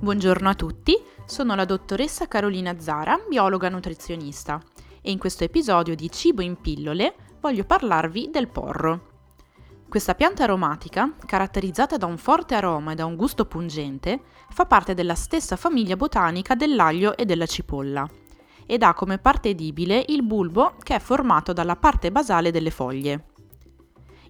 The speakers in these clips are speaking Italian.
Buongiorno a tutti, sono la dottoressa Carolina Zara, biologa nutrizionista e in questo episodio di Cibo in pillole voglio parlarvi del porro. Questa pianta aromatica, caratterizzata da un forte aroma e da un gusto pungente, fa parte della stessa famiglia botanica dell'aglio e della cipolla ed ha come parte edibile il bulbo che è formato dalla parte basale delle foglie.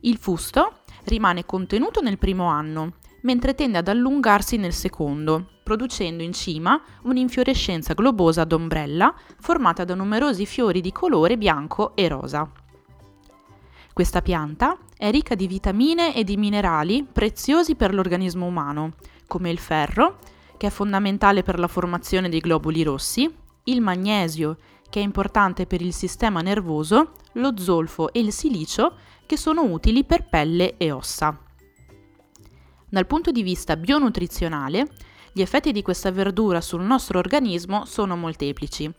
Il fusto rimane contenuto nel primo anno mentre tende ad allungarsi nel secondo, producendo in cima un'infiorescenza globosa ad ombrella formata da numerosi fiori di colore bianco e rosa. Questa pianta è ricca di vitamine e di minerali preziosi per l'organismo umano, come il ferro, che è fondamentale per la formazione dei globuli rossi, il magnesio, che è importante per il sistema nervoso, lo zolfo e il silicio, che sono utili per pelle e ossa. Dal punto di vista bionutrizionale, gli effetti di questa verdura sul nostro organismo sono molteplici,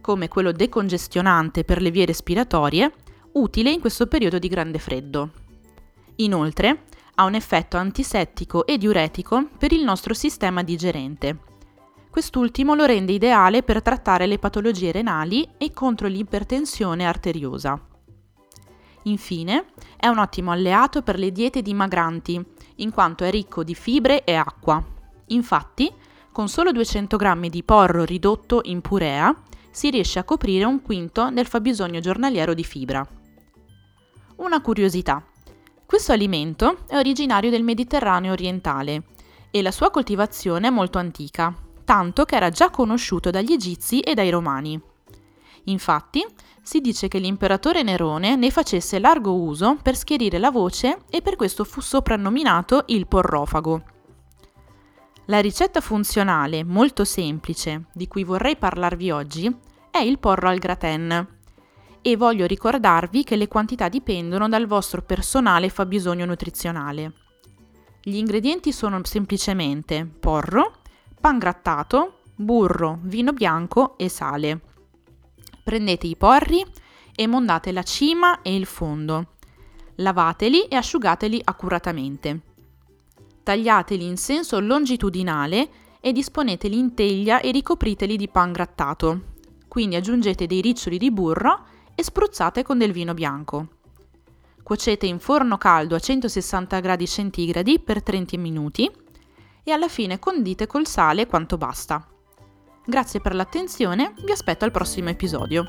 come quello decongestionante per le vie respiratorie, utile in questo periodo di grande freddo. Inoltre, ha un effetto antisettico e diuretico per il nostro sistema digerente. Quest'ultimo lo rende ideale per trattare le patologie renali e contro l'ipertensione arteriosa. Infine, è un ottimo alleato per le diete dimagranti, in quanto è ricco di fibre e acqua. Infatti, con solo 200 g di porro ridotto in purea, si riesce a coprire un quinto del fabbisogno giornaliero di fibra. Una curiosità. Questo alimento è originario del Mediterraneo orientale e la sua coltivazione è molto antica, tanto che era già conosciuto dagli egizi e dai romani. Infatti, si dice che l'imperatore Nerone ne facesse largo uso per schierire la voce e per questo fu soprannominato il porrofago. La ricetta funzionale, molto semplice, di cui vorrei parlarvi oggi, è il porro al gratin. E voglio ricordarvi che le quantità dipendono dal vostro personale fabbisogno nutrizionale. Gli ingredienti sono semplicemente porro, pan grattato, burro, vino bianco e sale. Prendete i porri e mondate la cima e il fondo. Lavateli e asciugateli accuratamente. Tagliateli in senso longitudinale e disponeteli in teglia e ricopriteli di pan grattato. Quindi aggiungete dei riccioli di burro e spruzzate con del vino bianco. Cuocete in forno caldo a 160 gradi centigradi per 30 minuti e alla fine condite col sale quanto basta. Grazie per l'attenzione, vi aspetto al prossimo episodio.